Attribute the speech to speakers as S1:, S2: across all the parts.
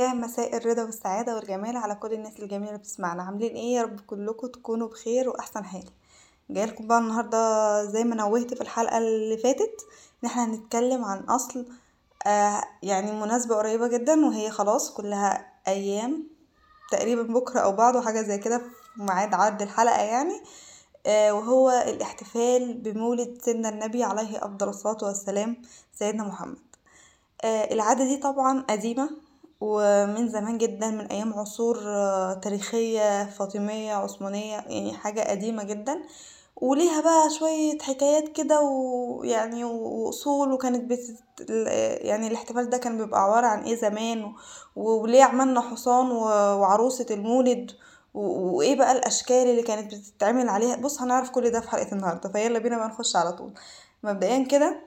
S1: يا مساء الرضا والسعادة والجمال على كل الناس الجميلة اللي بتسمعنا. عاملين إيه يا رب؟ كلكم تكونوا بخير وأحسن حال. جايلكم بقى النهاردة زي ما نوهت في الحلقة اللي فاتت إن إحنا هنتكلم عن أصل آه يعني مناسبة قريبة جدا وهي خلاص كلها أيام تقريبا بكرة أو بعده حاجة زي كده في ميعاد عرض الحلقة يعني. آه وهو الاحتفال بمولد سيدنا النبي عليه أفضل الصلاة والسلام سيدنا محمد. آه العادة دي طبعا قديمة ومن زمان جدا من أيام عصور تاريخية فاطمية عثمانية يعني حاجة قديمة جدا. وليها بقى شوية حكايات كده ويعني وأصول وكانت بت... يعني الاحتفال ده كان بيبقى عبارة عن إيه زمان؟ وليه عملنا حصان وعروسة المولد؟ وإيه بقى الأشكال اللي كانت بتتعمل عليها؟ بص هنعرف كل ده في حلقة النهاردة فيلا بينا بقى نخش على طول. مبدئيا كده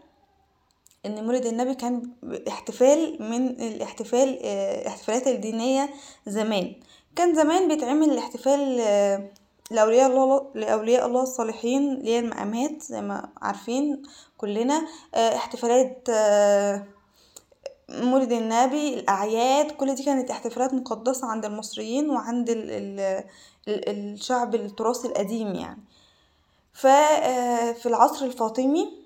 S1: إن مولد النبي كان احتفال من الاحتفال الاحتفالات الدينية زمان. كان زمان بيتعمل الاحتفال لأولياء الله لأولياء الله الصالحين اللي المقامات زي ما عارفين كلنا. احتفالات مولد النبي الأعياد كل دي كانت احتفالات مقدسة عند المصريين وعند ال ال الشعب التراثي القديم يعني. ففي العصر الفاطمي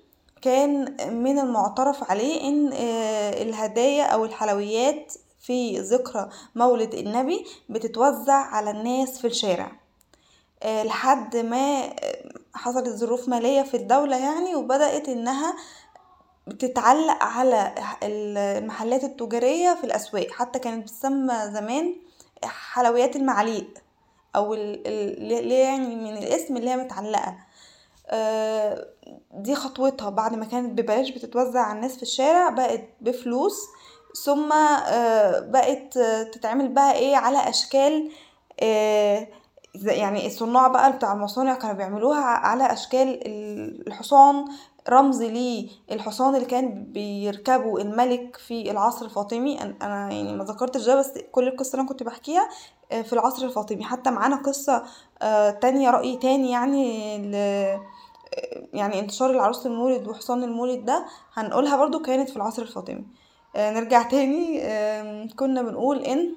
S1: كان من المعترف عليه إن الهدايا أو الحلويات في ذكرى مولد النبي بتتوزع على الناس في الشارع. لحد ما حصلت ظروف مالية في الدولة يعني وبدأت إنها بتتعلق على المحلات التجارية في الأسواق. حتى كانت بتسمى زمان حلويات المعاليق أو اللي يعني من الاسم اللي هي متعلقة. دي خطوتها. بعد ما كانت ببلاش بتتوزع على الناس في الشارع بقت بفلوس. ثم بقت تتعمل بقى إيه على أشكال يعني الصناع بقى بتاع المصانع كانوا بيعملوها على أشكال الحصان. رمز ليه الحصان اللي كان بيركبه الملك في العصر الفاطمي. أنا يعني ما ذكرتش ده بس كل القصة اللي أنا كنت بحكيها. في العصر الفاطمي. حتى معانا قصة تانية رأي تاني يعني ل يعني انتشار العروس المولد وحصان المولد ده هنقولها برضو كانت في العصر الفاطمي. نرجع تاني. كنا بنقول إن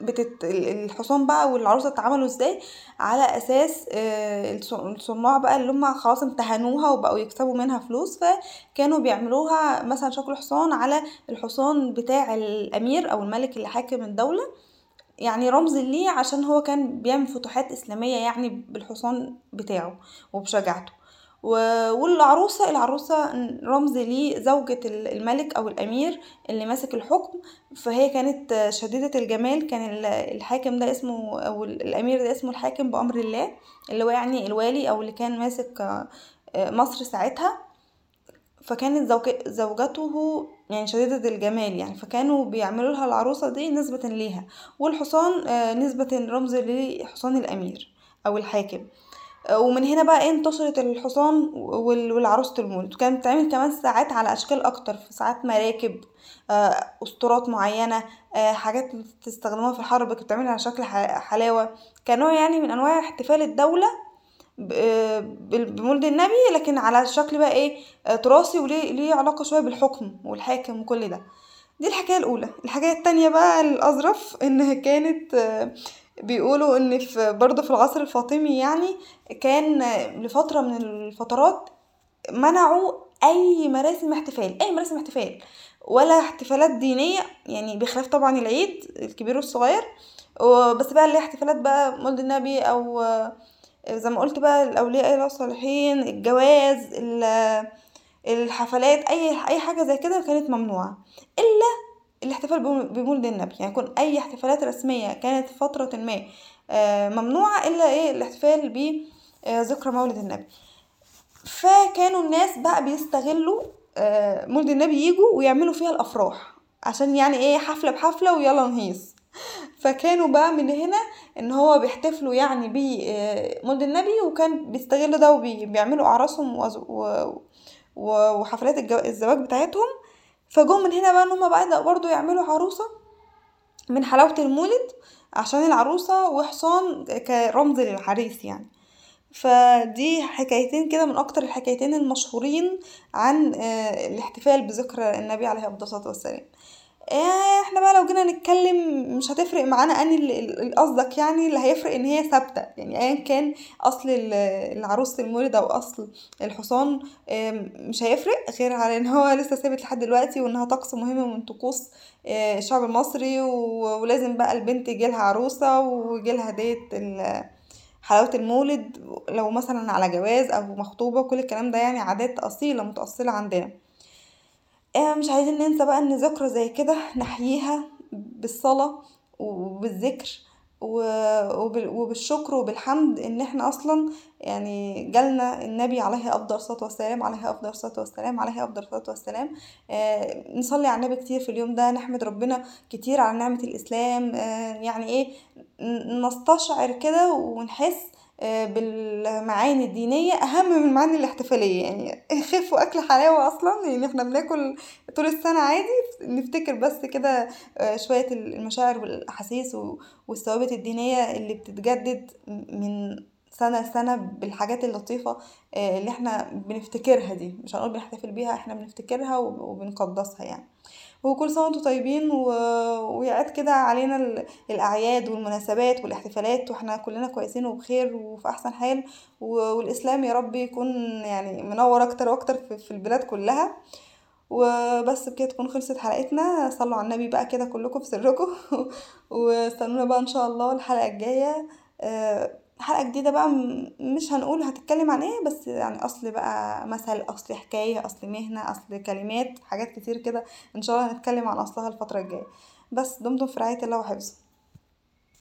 S1: بتت... الحصان بقى والعروسة اتعملوا إزاي على أساس الصناع بقى اللي هم خلاص امتهنوها وبقوا يكسبوا منها فلوس فكانوا بيعملوها مثلا شكل حصان على الحصان بتاع الأمير أو الملك اللي حاكم الدولة. يعني رمز ليه عشان هو كان بيعمل فتوحات إسلامية يعني بالحصان بتاعه وبشجاعته. والعروسة العروسة رمز ليه زوجة الملك أو الأمير اللي ماسك الحكم. فهي كانت شديدة الجمال. كان الحاكم ده اسمه أو الأمير ده اسمه الحاكم بأمر الله اللي هو يعني الوالي أو اللي كان ماسك مصر ساعتها. فكانت زوجته يعني شديدة الجمال يعني. فكانوا بيعملوا لها العروسة دي نسبة ليها. والحصان نسبة رمز لحصان الأمير أو الحاكم. ومن هنا بقى إيه انتشرت الحصان والعروسة المولد وكانت بتتعمل كمان ساعات على أشكال أكتر في ساعات مراكب أسطورات معينة حاجات بتستخدموها في الحرب كانت بتتعمل على شكل حلاوة. كنوع يعني من أنواع احتفال الدولة بمولد النبي لكن على شكل بقى إيه تراثي وليه ليه علاقة شوية بالحكم والحاكم وكل ده. دي الحكاية الأولى. الحكاية التانية بقى الأظرف إنها كانت بيقولوا إن في برضه في العصر الفاطمي يعني كان لفترة من الفترات منعوا أي مراسم احتفال أي مراسم احتفال ولا احتفالات دينية يعني بخلاف طبعا العيد الكبير والصغير. بس بقى اللي احتفالات بقى مولد النبي أو زي ما قلت بقى الأولياء الصالحين الجواز الحفلات اي أي حاجة زي كده كانت ممنوعة. إلا الاحتفال بمولد النبي يعني يكون أي احتفالات رسمية كانت في فترة ما ممنوعة إلا إيه؟ الاحتفال بذكرى مولد النبي. فكانوا الناس بقى بيستغلوا مولد النبي يجوا ويعملوا فيها الأفراح عشان يعني إيه؟ حفلة بحفلة ويلا نهيص. فكانوا بقى من هنا إن هو بيحتفلوا يعني بمولد النبي وكان بيستغلوا ده وبيعملوا أعراسهم وحفلات الزواج بتاعتهم فجم من هنا بقى إن هما بقى برضو يعملوا عروسة من حلاوة المولد عشان العروسة وحصان كرمز للعريس يعني. فدي حكايتين كده من أكتر الحكايتين المشهورين عن آه، الاحتفال بذكرى النبي عليه الصلاة والسلام. آه، هنتكلم مش هتفرق معانا اني قصدك يعني اللي هيفرق إن هي ثابتة. يعني ايا كان أصل العروسه المولد أو أصل الحصان مش هيفرق غير على إن هو لسه ثابت لحد دلوقتي وإنها طقس مهم من طقوس الشعب المصري ولازم بقى البنت يجيلها عروسة ويجيلها هديه حلاوة المولد لو مثلا على جواز أو مخطوبة كل الكلام ده يعني عادات أصيلة متأصلة عندنا. مش عايزين ننسى بقى إن ذكرى زي كده نحييها بالصلاة وبالذكر وبالشكر وبالحمد إن إحنا أصلا يعني جالنا النبي عليه أفضل الصلاه والسلام عليه أفضل الصلاه والسلام عليه أفضل الصلاه والسلام. آه نصلي على النبي كتير في اليوم ده نحمد ربنا كتير على نعمة الإسلام. آه يعني إيه نستشعر كده ونحس آه بالمعاني الدينية أهم من المعاني الاحتفالية. يعني خفوا أكل حلاوة أصلا. يعني إحنا بناكل طول السنة عادي. نفتكر بس كده شوية المشاعر والأحاسيس والثوابت الدينية اللي بتتجدد من سنة لسنة بالحاجات اللطيفة اللي إحنا بنفتكرها دي. مش هنقول بنحتفل بيها إحنا بنفتكرها وبنقدسها يعني. وكل سنة وأنتم طيبين و... ويعاد كده علينا الأعياد والمناسبات والاحتفالات وإحنا كلنا كويسين وبخير وفي أحسن حال والإسلام يا رب يكون يعني منور أكتر وأكتر في البلاد كلها. وبس بكده تكون خلصت حلقتنا. صلوا على النبي بقى كده كلكم في سركم. واستنونا بقى إن شاء الله الحلقة الجاية. حلقة جديدة بقى مش هنقول هتتكلم عن إيه بس يعني أصل بقى مثل أصل حكاية أصل مهنة أصل كلمات حاجات كتير كده إن شاء الله هنتكلم عن أصلها الفترة الجاية. بس دمتم في رعاية الله وحفظه.